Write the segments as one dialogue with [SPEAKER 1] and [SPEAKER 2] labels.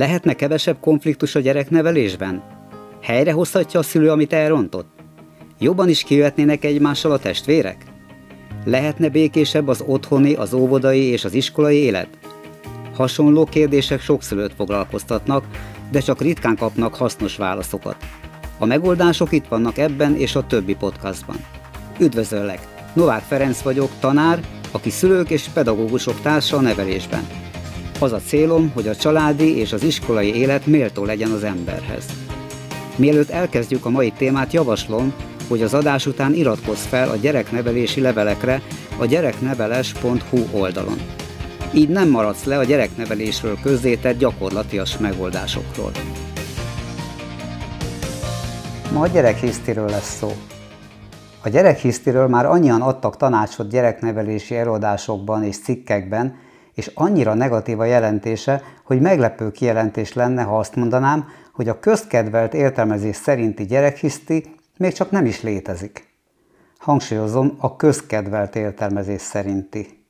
[SPEAKER 1] Lehetne kevesebb konfliktus a gyereknevelésben? Helyrehozhatja a szülő, amit elrontott? Jobban is kijöhetnének egymással a testvérek? Lehetne békésebb az otthoni, az óvodai és az iskolai élet? Hasonló kérdések sok szülőt foglalkoztatnak, de csak ritkán kapnak hasznos válaszokat. A megoldások itt vannak ebben és a többi podcastban. Üdvözöllek! Novák Ferenc vagyok, tanár, aki szülők és pedagógusok társa a nevelésben. Az a célom, hogy a családi és az iskolai élet méltó legyen az emberhez. Mielőtt elkezdjük a mai témát, javaslom, hogy az adás után iratkozz fel a gyereknevelési levelekre a gyerekneveles.hu oldalon. Így nem maradsz le a gyereknevelésről közzétett gyakorlatias megoldásokról. Ma a gyerekhisztiről lesz szó. A gyerekhisztiről már annyian adtak tanácsot gyereknevelési előadásokban és cikkekben, és annyira negatív a jelentése, hogy meglepő kijelentés lenne, ha azt mondanám, hogy a közkedvelt értelmezés szerinti gyerekhiszti még csak nem is létezik. Hangsúlyozom, a közkedvelt értelmezés szerinti.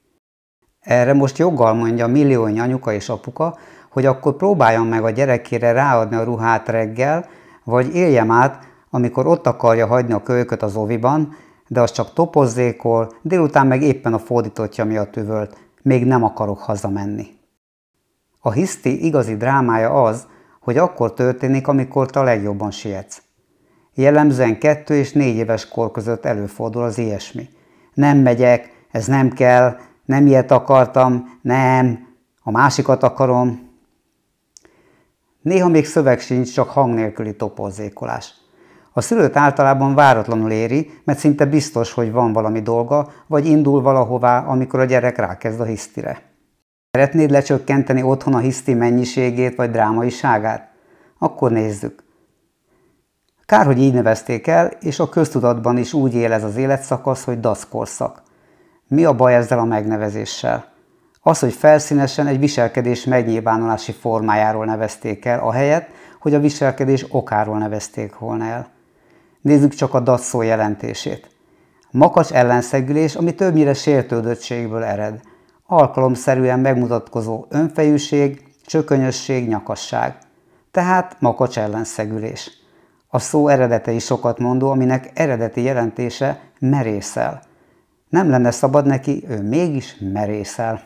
[SPEAKER 1] Erre most joggal mondja milliónyi anyuka és apuka, hogy akkor próbáljon meg a gyerekére ráadni a ruhát reggel, vagy éljem át, amikor ott akarja hagyni a kölyköt az oviban, de az csak topozzékol, délután meg éppen a fordítottja miatt üvölt, még nem akarok hazamenni. A hiszti igazi drámája az, hogy akkor történik, amikor te legjobban sietsz. Jellemzően kettő és négy éves kor között előfordul az ilyesmi. Nem megyek, ez nem kell, nem ilyet akartam, nem, a másikat akarom. Néha még szöveg sincs, csak hang nélküli topozzékolás. A szülőt általában váratlanul éri, mert szinte biztos, hogy van valami dolga, vagy indul valahová, amikor a gyerek rákezd a hisztire. Szeretnéd lecsökkenteni otthon a hiszti mennyiségét vagy drámaiságát? Akkor nézzük. Kár, hogy így nevezték el, és a köztudatban is úgy él ez az életszakasz, hogy daszkorszak. Mi a baj ezzel a megnevezéssel? Az, hogy felszínesen egy viselkedés megnyilvánulási formájáról nevezték el, ahelyett, hogy a viselkedés okáról nevezték volna el. Nézzük csak a DAT szó jelentését. Makacs ellenszegülés, ami többnyire sértődöttségből ered. Alkalomszerűen megmutatkozó önfejűség, csökönyösség, nyakasság. Tehát makacs ellenszegülés. A szó eredete is sokat mondó, aminek eredeti jelentése merészel. Nem lenne szabad neki, ő mégis merészel.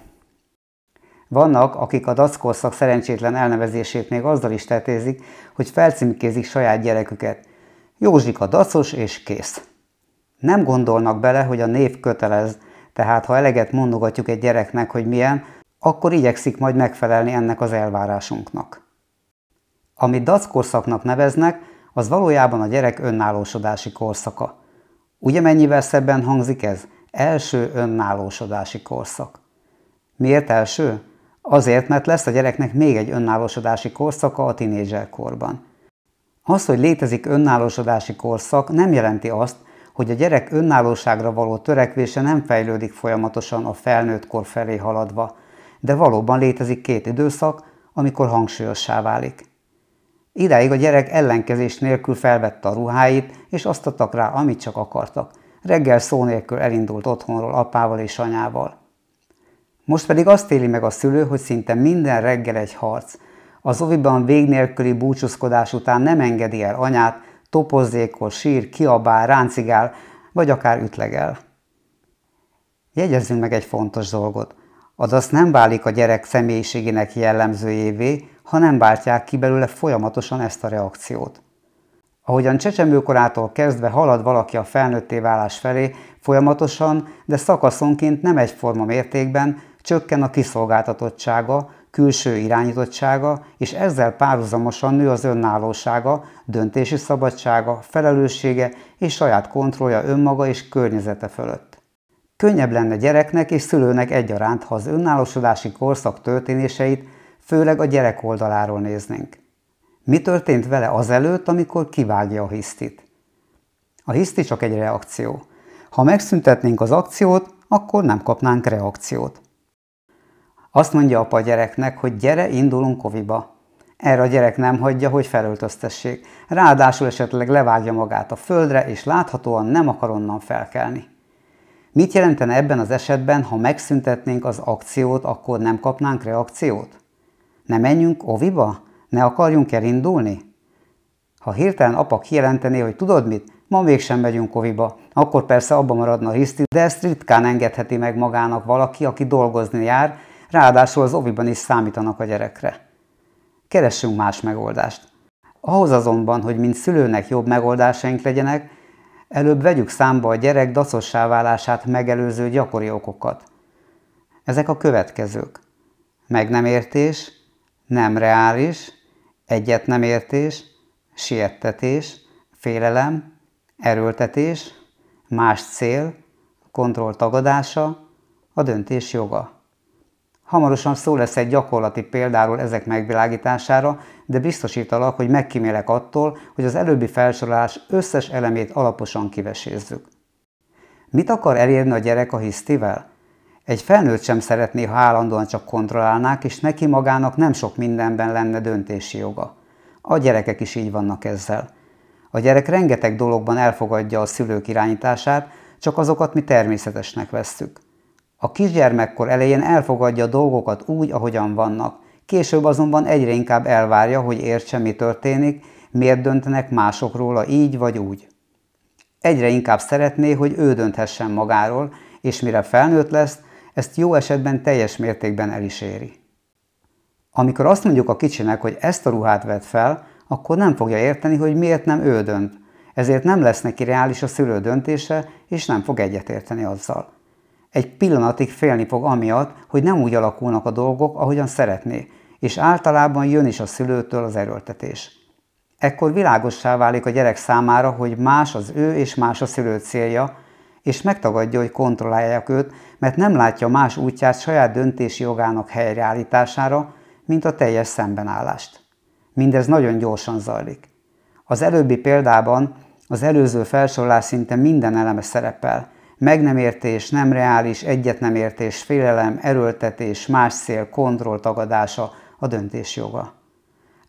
[SPEAKER 1] Vannak, akik a dackorszak szerencsétlen elnevezését még azzal is tetézik, hogy felcímkézik saját gyereküket – Józsika dacos és kész. Nem gondolnak bele, hogy a név kötelez, tehát ha eleget mondogatjuk egy gyereknek, hogy milyen, akkor igyekszik majd megfelelni ennek az elvárásunknak. Amit dac korszaknak neveznek, az valójában a gyerek önállósodási korszaka. Ugye mennyivel szebben hangzik ez? Első önállósodási korszak. Miért első? Azért, mert lesz a gyereknek még egy önállósodási korszaka a tinédzserkorban. Az, hogy létezik önállósodási korszak, nem jelenti azt, hogy a gyerek önállóságra való törekvése nem fejlődik folyamatosan a felnőtt kor felé haladva, de valóban létezik két időszak, amikor hangsúlyossá válik. Idáig a gyerek ellenkezés nélkül felvette a ruháit, és azt adtak rá, amit csak akartak. Reggel szó nélkül elindult otthonról apával és anyával. Most pedig azt éli meg a szülő, hogy szinte minden reggel egy harc, az oviban vég nélküli búcsúzkodás után nem engedi el anyát, topozzékol, sír, kiabál, ráncigál, vagy akár ütlegel. Jegyezzünk meg egy fontos dolgot. Azaz nem válik a gyerek személyiségének jellemzőjévé, ha nem váltják ki belőle folyamatosan ezt a reakciót. Ahogyan csecsemőkorától kezdve halad valaki a felnőtté válás felé, folyamatosan, de szakaszonként nem egyforma mértékben csökken a kiszolgáltatottsága, külső irányítottsága, és ezzel párhuzamosan nő az önállósága, döntési szabadsága, felelőssége és saját kontrollja önmaga és környezete fölött. Könnyebb lenne gyereknek és szülőnek egyaránt, ha az önállósodási korszak történéseit főleg a gyerek oldaláról néznénk. Mi történt vele azelőtt, amikor kivágja a hisztit? A hiszti csak egy reakció. Ha megszüntetnénk az akciót, akkor nem kapnánk reakciót. Azt mondja apa gyereknek, hogy gyere, indulunk oviba. Erre a gyerek nem hagyja, hogy felöltöztessék. Ráadásul esetleg levágja magát a földre, és láthatóan nem akar onnan felkelni. Mit jelentene ebben az esetben, ha megszüntetnénk az akciót, akkor nem kapnánk reakciót? Ne menjünk oviba? Ne akarjunk elindulni? Ha hirtelen apa kijelentené, hogy tudod mit, ma mégsem megyünk oviba, akkor persze abba maradna a hiszti, de ezt ritkán engedheti meg magának valaki, aki dolgozni jár, ráadásul az oviban is számítanak a gyerekre. Keressünk más megoldást. Ahhoz azonban, hogy mint szülőnek jobb megoldásaink legyenek, előbb vegyük számba a gyerek dacossá válását megelőző gyakori okokat. Ezek a következők. Meg nem értés, nem reális, egyet nem értés, siettetés, félelem, erőltetés, más cél, kontroll tagadása, a döntés joga. Hamarosan szó lesz egy gyakorlati példáról ezek megvilágítására, de biztosítalak, hogy megkímélek attól, hogy az előbbi felsorolás összes elemét alaposan kivesézzük. Mit akar elérni a gyerek a hisztivel? Egy felnőtt sem szeretné, ha állandóan csak kontrollálnák, és neki magának nem sok mindenben lenne döntési joga. A gyerekek is így vannak ezzel. A gyerek rengeteg dologban elfogadja a szülők irányítását, csak azokat mi természetesnek vesszük. A kisgyermekkor elején elfogadja dolgokat úgy, ahogyan vannak, később azonban egyre inkább elvárja, hogy értse, mi történik, miért döntenek mások róla így vagy úgy. Egyre inkább szeretné, hogy ő dönthessen magáról, és mire felnőtt lesz, ezt jó esetben teljes mértékben el is éri. Amikor azt mondjuk a kicsinek, hogy ezt a ruhát vett fel, akkor nem fogja érteni, hogy miért nem ő dönt. Ezért nem lesz neki reális a szülő döntése, és nem fog egyetérteni azzal. Egy pillanatig félni fog amiatt, hogy nem úgy alakulnak a dolgok, ahogyan szeretné, és általában jön is a szülőtől az erőltetés. Ekkor világossá válik a gyerek számára, hogy más az ő és más a szülő célja, és megtagadja, hogy kontrollálják őt, mert nem látja más útját saját döntési jogának helyreállítására, mint a teljes szembenállást. Mindez nagyon gyorsan zajlik. Az előbbi példában az előző felsorolás szinte minden eleme szerepel. Meg nem értés, nem reális, egyet nem értés, félelem, erőltetés, más szél, kontroll tagadása, a döntés joga.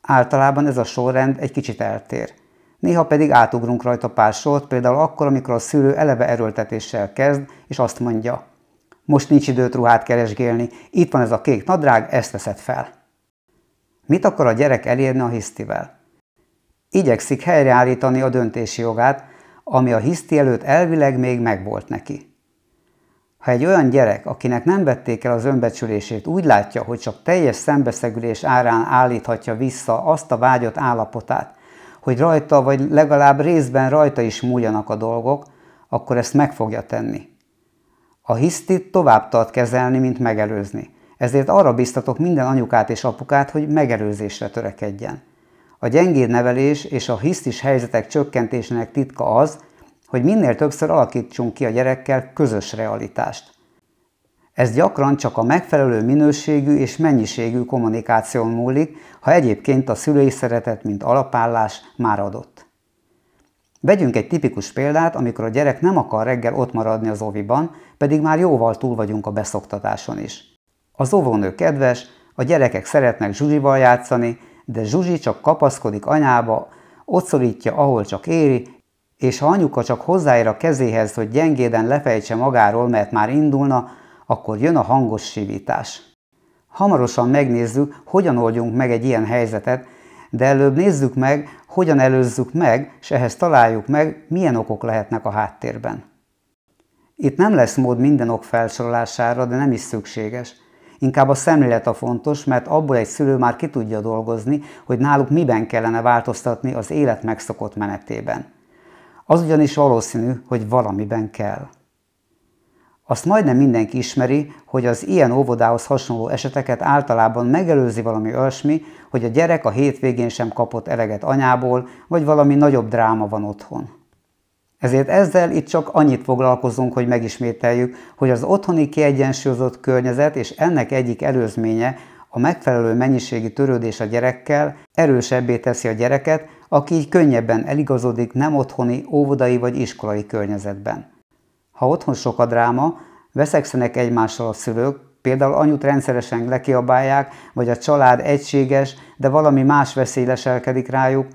[SPEAKER 1] Általában ez a sorrend egy kicsit eltér. Néha pedig átugrunk rajta pár sort, például akkor, amikor a szülő eleve erőltetéssel kezd, és azt mondja, most nincs időt ruhát keresgélni, itt van ez a kék nadrág, ezt veszed fel. Mit akar a gyerek elérni a hisztivel? Igyekszik helyreállítani a döntési jogát, ami a hiszti előtt elvileg még megvolt neki. Ha egy olyan gyerek, akinek nem vették el az önbecsülését, úgy látja, hogy csak teljes szembeszegülés árán állíthatja vissza azt a vágyott állapotát, hogy rajta vagy legalább részben rajta is múljanak a dolgok, akkor ezt meg fogja tenni. A hisztit tovább tart kezelni, mint megelőzni. Ezért arra biztatok minden anyukát és apukát, hogy megelőzésre törekedjen. A gyengéd nevelés és a hisztis helyzetek csökkentésének titka az, hogy minél többször alakítsunk ki a gyerekkel közös realitást. Ez gyakran csak a megfelelő minőségű és mennyiségű kommunikáción múlik, ha egyébként a szülői szeretet, mint alapállás már adott. Vegyünk egy tipikus példát, amikor a gyerek nem akar reggel ott maradni az oviban, pedig már jóval túl vagyunk a beszoktatáson is. Az óvónő kedves, a gyerekek szeretnek Zsuzsival játszani, de Zsuzsi csak kapaszkodik anyába, ott szorítja, ahol csak éri, és ha anyuka csak hozzáér a kezéhez, hogy gyengéden lefejtse magáról, mert már indulna, akkor jön a hangos sivítás. Hamarosan megnézzük, hogyan oldjunk meg egy ilyen helyzetet, de előbb nézzük meg, hogyan előzzük meg, és ehhez találjuk meg, milyen okok lehetnek a háttérben. Itt nem lesz mód minden ok felsorolására, de nem is szükséges. Inkább a szemlélet a fontos, mert abból egy szülő már ki tudja dolgozni, hogy náluk miben kellene változtatni az élet megszokott menetében. Az ugyanis valószínű, hogy valamiben kell. Azt majdnem mindenki ismeri, hogy az ilyen óvodához hasonló eseteket általában megelőzi valami olyasmi, hogy a gyerek a hétvégén sem kapott eleget anyából, vagy valami nagyobb dráma van otthon. Ezért ezzel itt csak annyit foglalkozunk, hogy megismételjük, hogy az otthoni kiegyensúlyozott környezet és ennek egyik előzménye a megfelelő mennyiségi törődés a gyerekkel erősebbé teszi a gyereket, aki így könnyebben eligazodik nem otthoni, óvodai vagy iskolai környezetben. Ha otthon sok a dráma, veszekszenek egymással a szülők, például anyut rendszeresen lekiabálják, vagy a család egységes, de valami más veszély leselkedik rájuk,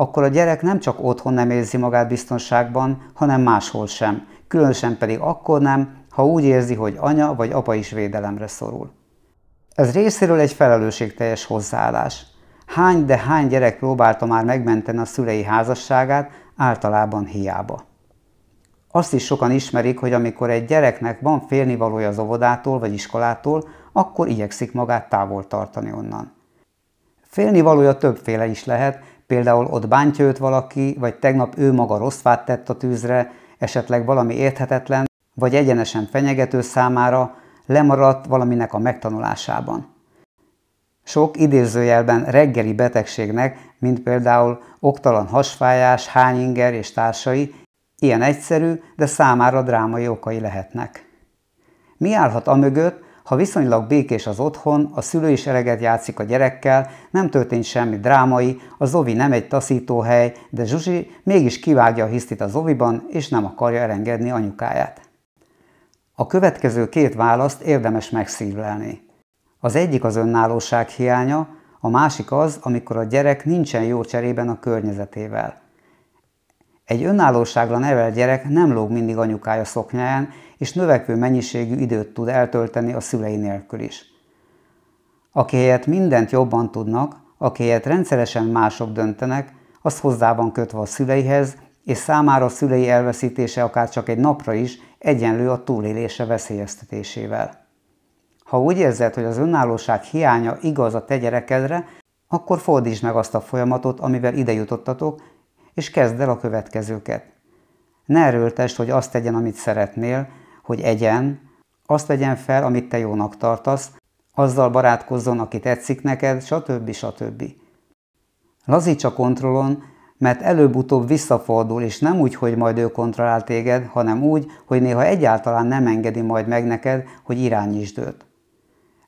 [SPEAKER 1] akkor a gyerek nem csak otthon nem érzi magát biztonságban, hanem máshol sem, különösen pedig akkor nem, ha úgy érzi, hogy anya vagy apa is védelemre szorul. Ez részéről egy felelősségteljes hozzáállás. Hány, de hány gyerek próbálta már megmenteni a szülei házasságát, általában hiába. Azt is sokan ismerik, hogy amikor egy gyereknek van félnivalója az óvodától vagy iskolától, akkor igyekszik magát távol tartani onnan. Félnivalója többféle is lehet, például ott bántja őt valaki, vagy tegnap ő maga rossz fát tett a tűzre, esetleg valami érthetetlen, vagy egyenesen fenyegető számára lemaradt valaminek a megtanulásában. Sok idézőjelben reggeli betegségnek, mint például oktalan hasfájás, hányinger és társai, ilyen egyszerű, de számára drámai okai lehetnek. Mi állhat a mögött, ha viszonylag békés az otthon, a szülő is eleget játszik a gyerekkel, nem történt semmi drámai, a Zovi nem egy taszítóhely, de Zsuzsi mégis kivágja a hisztit a Zoviban, és nem akarja elengedni anyukáját. A következő két választ érdemes megszívlelni. Az egyik az önállóság hiánya, a másik az, amikor a gyerek nincsen jó cserében a környezetével. Egy önállóságra nevelt gyerek nem lóg mindig anyukája szoknyáján, és növekvő mennyiségű időt tud eltölteni a szülei nélkül is. Aki helyett mindent jobban tudnak, aki helyett rendszeresen mások döntenek, az hozzá van kötve a szüleihez, és számára a szülei elveszítése akár csak egy napra is egyenlő a túlélése veszélyeztetésével. Ha úgy érzed, hogy az önállóság hiánya igaz a te gyerekedre, akkor fordítsd meg azt a folyamatot, amivel ide jutottatok, és kezd el a következőket. Ne erőltesd, hogy azt tegyen, amit szeretnél, hogy egyen, azt vegyen fel, amit te jónak tartasz, azzal barátkozzon, aki tetszik neked, stb. stb. Lazíts a kontrollon, mert előbb-utóbb visszafordul, és nem úgy, hogy majd ő kontrollál téged, hanem úgy, hogy néha egyáltalán nem engedi majd meg neked, hogy irányítsd őt.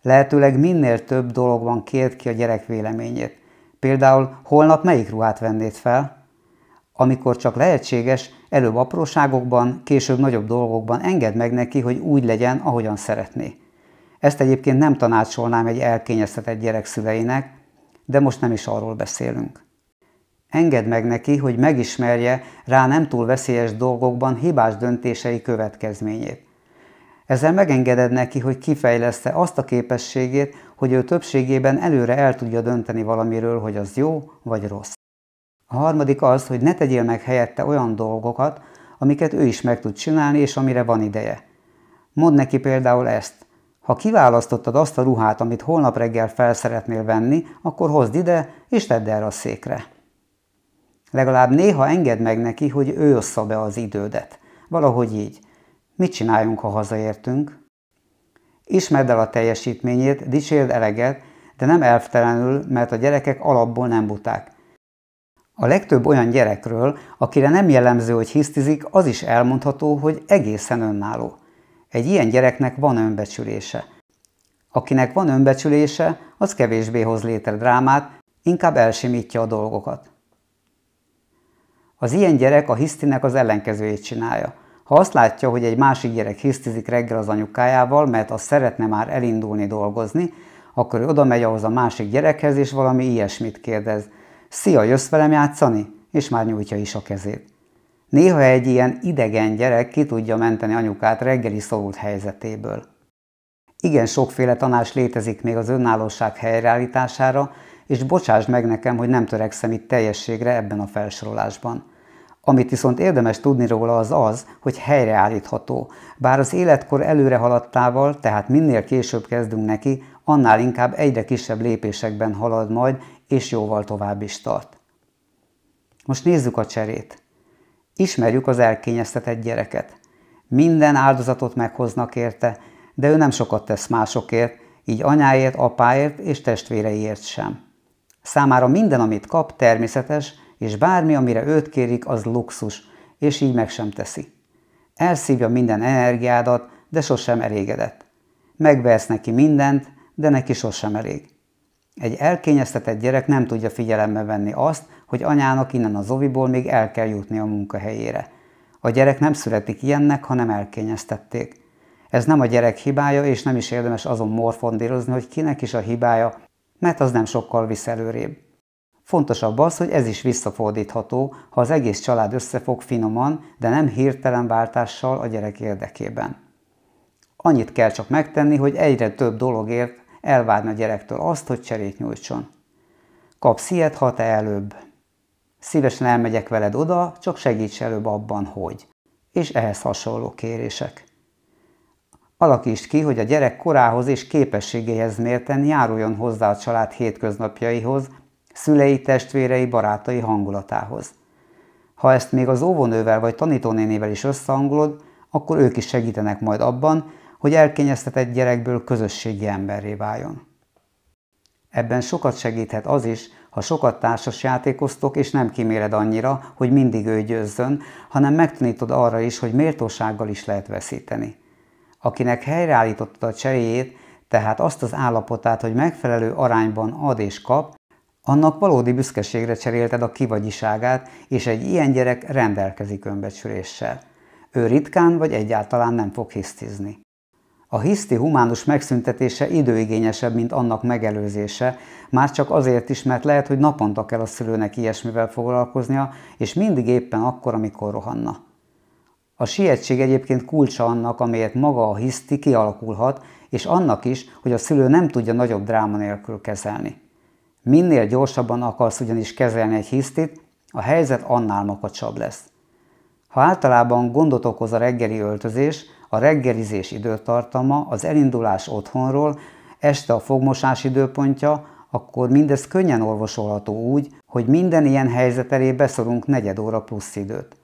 [SPEAKER 1] Lehetőleg minél több dologban kért ki a gyerek véleményét. Például holnap melyik ruhát vennéd fel? Amikor csak lehetséges, előbb apróságokban, később nagyobb dolgokban engedd meg neki, hogy úgy legyen, ahogyan szeretné. Ezt egyébként nem tanácsolnám egy elkényeztetett gyerek szüleinek, de most nem is arról beszélünk. Engedd meg neki, hogy megismerje rá nem túl veszélyes dolgokban hibás döntései következményét. Ezzel megengeded neki, hogy kifejleszte azt a képességét, hogy ő többségében előre el tudja dönteni valamiről, hogy az jó vagy rossz. A harmadik az, hogy ne tegyél meg helyette olyan dolgokat, amiket ő is meg tud csinálni, és amire van ideje. Mondd neki például ezt. Ha kiválasztottad azt a ruhát, amit holnap reggel fel szeretnél venni, akkor hozd ide, és tedd erre a székre. Legalább néha engedd meg neki, hogy ő ossza be az idődet. Valahogy így. Mit csináljunk, ha hazaértünk? Ismerd el a teljesítményét, dicsérd eleget, de nem elvtelenül, mert a gyerekek alapból nem buták. A legtöbb olyan gyerekről, akire nem jellemző, hogy hisztizik, az is elmondható, hogy egészen önálló. Egy ilyen gyereknek van önbecsülése. Akinek van önbecsülése, az kevésbé hoz létre drámát, inkább elsimítja a dolgokat. Az ilyen gyerek a hisztinek az ellenkezőjét csinálja. Ha azt látja, hogy egy másik gyerek hisztizik reggel az anyukájával, mert az szeretne már elindulni dolgozni, akkor ő oda megy ahhoz a másik gyerekhez, és valami ilyesmit kérdez – Szia, jössz velem játszani? És már nyújtja is a kezét. Néha egy ilyen idegen gyerek ki tudja menteni anyukát reggeli szorult helyzetéből. Igen sokféle tanács létezik még az önállóság helyreállítására, és bocsásd meg nekem, hogy nem törekszem itt teljességre ebben a felsorolásban. Amit viszont érdemes tudni róla az az, hogy helyreállítható, bár az életkor előre haladtával, tehát minél később kezdünk neki, annál inkább egyre kisebb lépésekben halad majd, és jóval tovább is tart. Most nézzük a cserét. Ismerjük az elkényeztetett gyereket. Minden áldozatot meghoznak érte, de ő nem sokat tesz másokért, így anyáért, apáért és testvéreiért sem. Számára minden, amit kap, természetes, és bármi, amire őt kérik, az luxus, és így meg sem teszi. Elszívja minden energiádat, de sosem elégedett. Megvesz neki mindent, de neki sosem elég. Egy elkényeztetett gyerek nem tudja figyelembe venni azt, hogy anyának innen az oviból még el kell jutni a munkahelyére. A gyerek nem születik ilyennek, hanem elkényeztették. Ez nem a gyerek hibája, és nem is érdemes azon morfondírozni, hogy kinek is a hibája, mert az nem sokkal visz előrébb. Fontosabb az, hogy ez is visszafordítható, ha az egész család összefog finoman, de nem hirtelen váltással a gyerek érdekében. Annyit kell csak megtenni, hogy egyre több dologért elvárni a gyerektől azt, hogy cserét nyújtson. Kapsz ilyet, ha te előbb. Szívesen elmegyek veled oda, csak segíts előbb abban, hogy. És ehhez hasonló kérések. Alakítsd ki, hogy a gyerek korához és képességéhez mérten járuljon hozzá a család hétköznapjaihoz, szülei, testvérei, barátai hangulatához. Ha ezt még az óvónővel vagy tanítónénével is összehangolod, akkor ők is segítenek majd abban, hogy elkényeztetett gyerekből közösségi emberré váljon. Ebben sokat segíthet az is, ha sokat társas játékoztok, és nem kiméred annyira, hogy mindig ő győzzön, hanem megtanítod arra is, hogy méltósággal is lehet veszíteni. Akinek helyreállítottad a cseréjét, tehát azt az állapotát, hogy megfelelő arányban ad és kap, annak valódi büszkeségre cserélted a kivagyiságát, és egy ilyen gyerek rendelkezik önbecsüléssel. Ő ritkán vagy egyáltalán nem fog hisztizni. A hiszti humánus megszüntetése időigényesebb, mint annak megelőzése, már csak azért is, mert lehet, hogy naponta kell a szülőnek ilyesmivel foglalkoznia, és mindig éppen akkor, amikor rohanna. A sietség egyébként kulcsa annak, amelyet maga a hiszti kialakulhat, és annak is, hogy a szülő nem tudja nagyobb dráma nélkül kezelni. Minél gyorsabban akarsz ugyanis kezelni egy hisztit, a helyzet annál makacsabb lesz. Ha általában gondot okoz a reggeli öltözés, a reggelizés időtartama, az elindulás otthonról, este a fogmosás időpontja, akkor mindez könnyen orvosolható úgy, hogy minden ilyen helyzet elé beszorunk negyed óra plusz időt.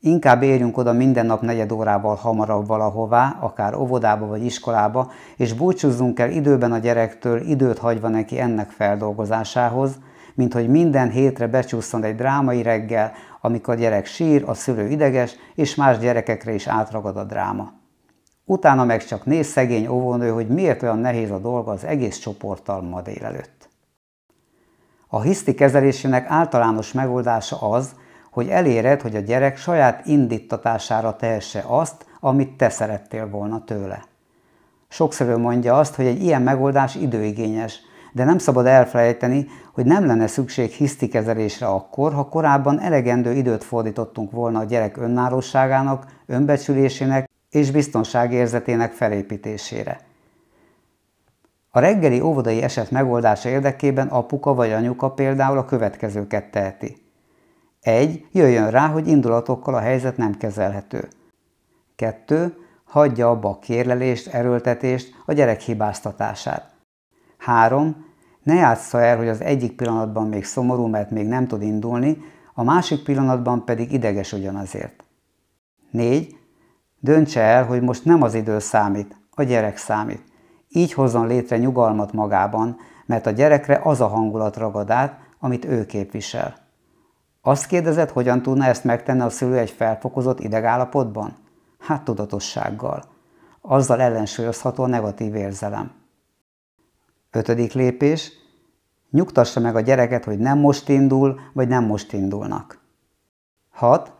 [SPEAKER 1] Inkább érjünk oda minden nap negyed órával hamarabb valahová, akár óvodába vagy iskolába, és búcsúzzunk el időben a gyerektől, időt hagyva neki ennek feldolgozásához, mint hogy minden hétre becsúszson egy drámai reggel, amikor a gyerek sír, a szülő ideges, és más gyerekekre is átragad a dráma. Utána meg csak néz szegény óvónő, hogy miért olyan nehéz a dolga az egész csoporttal ma délelőtt. A hiszti kezelésének általános megoldása az, hogy eléred, hogy a gyerek saját indítatására tehesse azt, amit te szerettél volna tőle. Sokszor mondja azt, hogy egy ilyen megoldás időigényes, de nem szabad elfelejteni, hogy nem lenne szükség hisztikezelésre akkor, ha korábban elegendő időt fordítottunk volna a gyerek önállóságának, önbecsülésének és biztonságérzetének felépítésére. A reggeli óvodai eset megoldása érdekében apuka vagy anyuka például a következőket teheti. 1. Jöjjön rá, hogy indulatokkal a helyzet nem kezelhető. 2. Hagyja abba a kérlelést, erőltetést, a gyerek hibáztatását. 3. Ne játsza el, hogy az egyik pillanatban még szomorú, mert még nem tud indulni, a másik pillanatban pedig ideges ugyanazért. 4. Döntse el, hogy most nem az idő számít, a gyerek számít. Így hozzon létre nyugalmat magában, mert a gyerekre az a hangulat ragad át, amit ő képvisel. Azt kérdezed, hogyan tudna ezt megtenni a szülő egy felfokozott idegállapotban? Hát tudatossággal. Azzal ellensúlyozható a negatív érzelem. Ötödik lépés. Nyugtassa meg a gyereket, hogy nem most indul, vagy nem most indulnak. 6.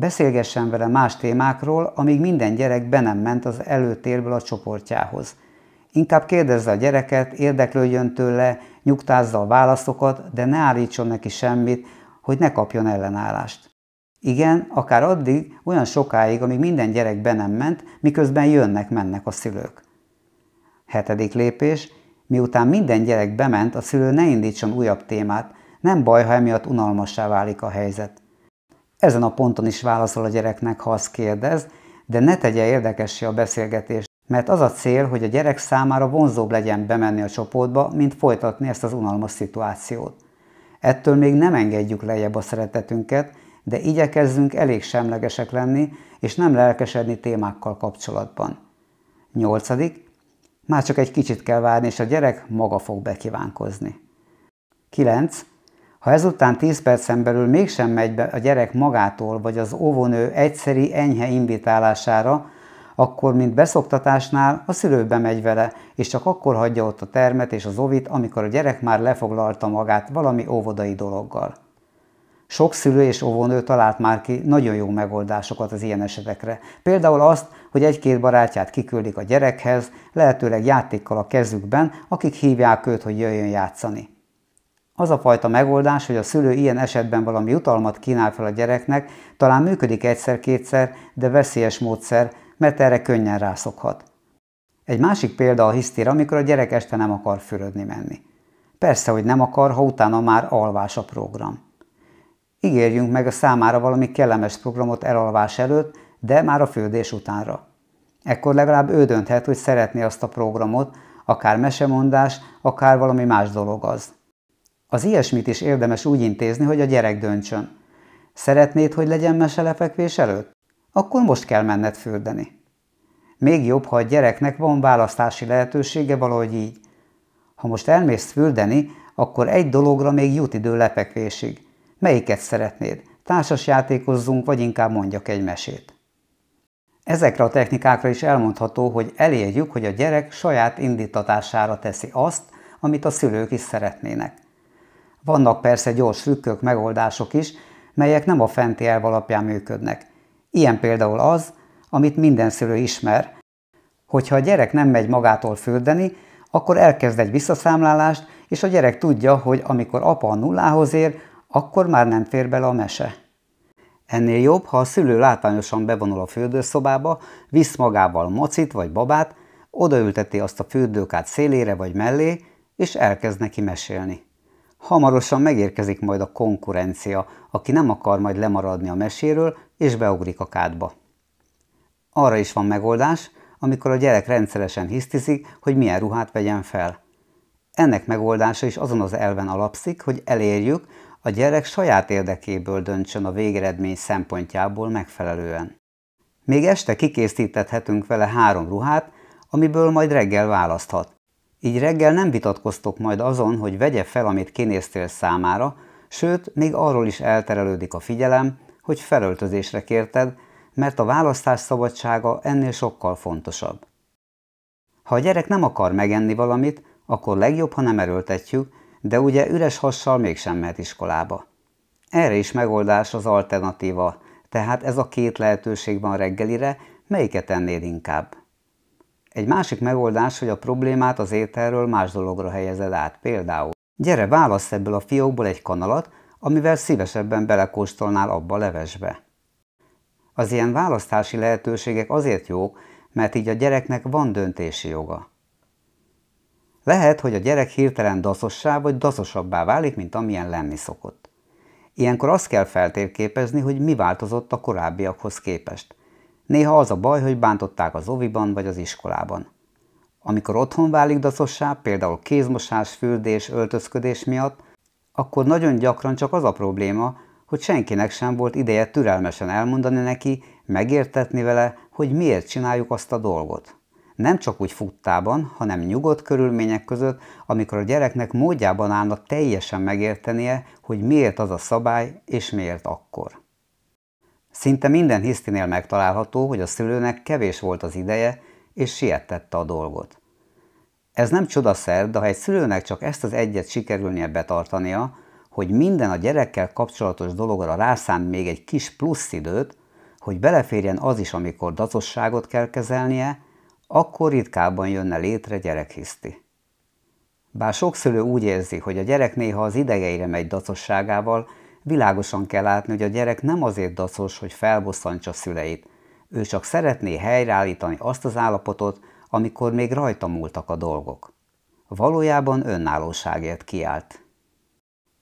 [SPEAKER 1] Beszélgessen vele más témákról, amíg minden gyerek be nem ment az előtérből a csoportjához. Inkább kérdezze a gyereket, érdeklődjön tőle, nyugtázza a válaszokat, de ne állítson neki semmit, hogy ne kapjon ellenállást. Igen, akár addig, olyan sokáig, amíg minden gyerek be nem ment, miközben jönnek-mennek a szülők. Hetedik lépés, miután minden gyerek bement, a szülő ne indítson újabb témát, nem baj, ha emiatt unalmassá válik a helyzet. Ezen a ponton is válaszol a gyereknek, ha azt kérdez, de ne tegye érdekessé a beszélgetést, mert az a cél, hogy a gyerek számára vonzóbb legyen bemenni a csoportba, mint folytatni ezt az unalmas szituációt. Ettől még nem engedjük lejjebb a szeretetünket, de igyekezzünk elég semlegesek lenni, és nem lelkesedni témákkal kapcsolatban. Nyolcadik, már csak egy kicsit kell várni, és a gyerek maga fog bekívánkozni. 9. Ha ezután 10 percen belül mégsem megy be a gyerek magától, vagy az óvónő egyszeri enyhe invitálására, akkor, mint beszoktatásnál, a szülő bemegy vele, és csak akkor hagyja ott a termet és az ovit, amikor a gyerek már lefoglalta magát valami óvodai dologgal. Sok szülő és óvónő talált már ki nagyon jó megoldásokat az ilyen esetekre. Például azt, hogy egy-két barátját kiküldik a gyerekhez, lehetőleg játékkal a kezükben, akik hívják őt, hogy jöjjön játszani. Az a fajta megoldás, hogy a szülő ilyen esetben valami jutalmat kínál fel a gyereknek, talán működik egyszer-kétszer, de veszélyes módszer, mert erre könnyen rászokhat. Egy másik példa a hisztér, amikor a gyerek este nem akar fürödni menni. Persze, hogy nem akar, ha utána már alvás a program. Ígérjünk meg a számára valami kellemes programot elalvás előtt, de már a fürdés utánra. Ekkor legalább ő dönthet, hogy szeretné azt a programot, akár mesemondás, akár valami más dolog az. Az ilyesmit is érdemes úgy intézni, hogy a gyerek döntsön. Szeretnéd, hogy legyen meselefekvés előtt? Akkor most kell menned fürdeni. Még jobb, ha a gyereknek van választási lehetősége valahogy így. Ha most elmész fürdeni, akkor egy dologra még jut idő lepekvésig. Melyiket szeretnéd? Társas játékozzunk, vagy inkább mondjak egy mesét. Ezekre a technikákra is elmondható, hogy elérjük, hogy a gyerek saját indítatására teszi azt, amit a szülők is szeretnének. Vannak persze gyors trükkök, megoldások is, melyek nem a fenti elv alapján működnek. Ilyen például az, amit minden szülő ismer, hogyha a gyerek nem megy magától fürdeni, akkor elkezd egy visszaszámlálást, és a gyerek tudja, hogy amikor apa a nullához ér, akkor már nem fér bele a mese. Ennél jobb, ha a szülő látványosan bevonul a fürdőszobába, visz magával macit vagy babát, odaülteti azt a fürdőkát szélére vagy mellé, és elkezd neki mesélni. Hamarosan megérkezik majd a konkurencia, aki nem akar majd lemaradni a meséről, és beugrik a kádba. Arra is van megoldás, amikor a gyerek rendszeresen hisztizik, hogy milyen ruhát vegyen fel. Ennek megoldása is azon az elven alapszik, hogy elérjük, a gyerek saját érdekéből döntsön a végeredmény szempontjából megfelelően. Még este kikészítethetünk vele három ruhát, amiből majd reggel választhat. Így reggel nem vitatkoztok majd azon, hogy vegye fel, amit kinéztél számára, sőt, még arról is elterelődik a figyelem, hogy felöltözésre kérted, mert a választás szabadsága ennél sokkal fontosabb. Ha a gyerek nem akar megenni valamit, akkor legjobb, ha nem erőltetjük, de ugye üres hassal mégsem mehet iskolába. Erre is megoldás az alternatíva, tehát ez a két lehetőség van reggelire, melyiket ennéd inkább? Egy másik megoldás, hogy a problémát az ételről más dologra helyezed át, például gyere, válasz ebből a fiókból egy kanalat, amivel szívesebben belekóstolnál abba a levesbe. Az ilyen választási lehetőségek azért jók, mert így a gyereknek van döntési joga. Lehet, hogy a gyerek hirtelen daszossá vagy daszosabbá válik, mint amilyen lenni szokott. Ilyenkor azt kell feltérképezni, hogy mi változott a korábbiakhoz képest. Néha az a baj, hogy bántották az oviban vagy az iskolában. Amikor otthon válik daszossá, például kézmosás, fürdés, öltözködés miatt, akkor nagyon gyakran csak az a probléma, hogy senkinek sem volt ideje türelmesen elmondani neki, megértetni vele, hogy miért csináljuk azt a dolgot nem csak úgy futtában, hanem nyugodt körülmények között, amikor a gyereknek módjában állna teljesen megértenie, hogy miért az a szabály, és miért akkor. Szinte minden hisztinél megtalálható, hogy a szülőnek kevés volt az ideje, és sietette a dolgot. Ez nem csodaszer, de ha egy szülőnek csak ezt az egyet sikerülnie betartania, hogy minden a gyerekkel kapcsolatos dologra rászán még egy kis plusz időt, hogy beleférjen az is, amikor dacosságot kell kezelnie, akkor ritkábban jönne létre gyerekhiszti. Bár sok szülő úgy érzi, hogy a gyerek néha az idegeire megy dacosságával, világosan kell látni, hogy a gyerek nem azért dacos, hogy felbosszantsa szüleit, ő csak szeretné helyreállítani azt az állapotot, amikor még rajta múltak a dolgok. Valójában önállóságért kiállt.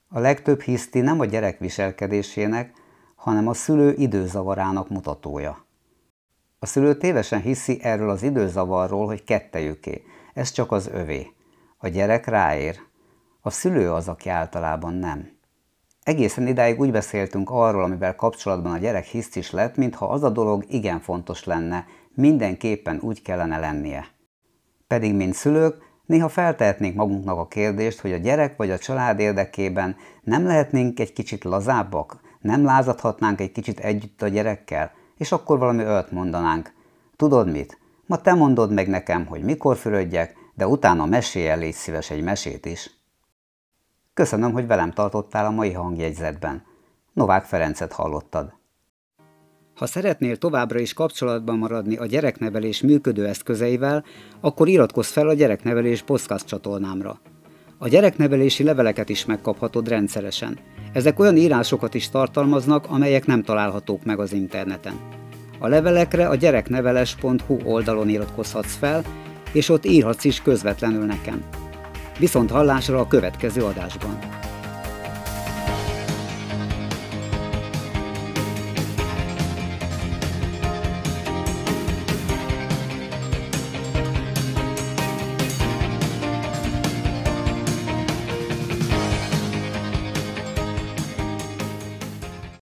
[SPEAKER 1] A legtöbb hiszti nem a gyerek viselkedésének, hanem a szülő időzavarának mutatója. A szülő tévesen hiszi erről az időzavarról, hogy kettejüké. Ez csak az övé. A gyerek ráér. A szülő az, aki általában nem. Egészen idáig úgy beszéltünk arról, amivel kapcsolatban a gyerek hisz is lett, mintha az a dolog igen fontos lenne, mindenképpen úgy kellene lennie. Pedig, mint szülők, néha feltehetnénk magunknak a kérdést, hogy a gyerek vagy a család érdekében nem lehetnénk egy kicsit lazábbak, nem lázadhatnánk egy kicsit együtt a gyerekkel, és akkor valami olyat mondanánk. Tudod mit? Ma te mondod meg nekem, hogy mikor fürödjek, de utána mesélj légy szíves egy mesét is. Köszönöm, hogy velem tartottál a mai hangjegyzetben. Novák Ferencet hallottad. Ha szeretnél továbbra is kapcsolatban maradni a gyereknevelés működő eszközeivel, akkor iratkozz fel a gyereknevelés podcast csatornámra. A gyereknevelési leveleket is megkaphatod rendszeresen. Ezek olyan írásokat is tartalmaznak, amelyek nem találhatók meg az interneten. A levelekre a gyerekneveles.hu oldalon iratkozhatsz fel, és ott írhatsz is közvetlenül nekem. Viszont hallásra a következő adásban.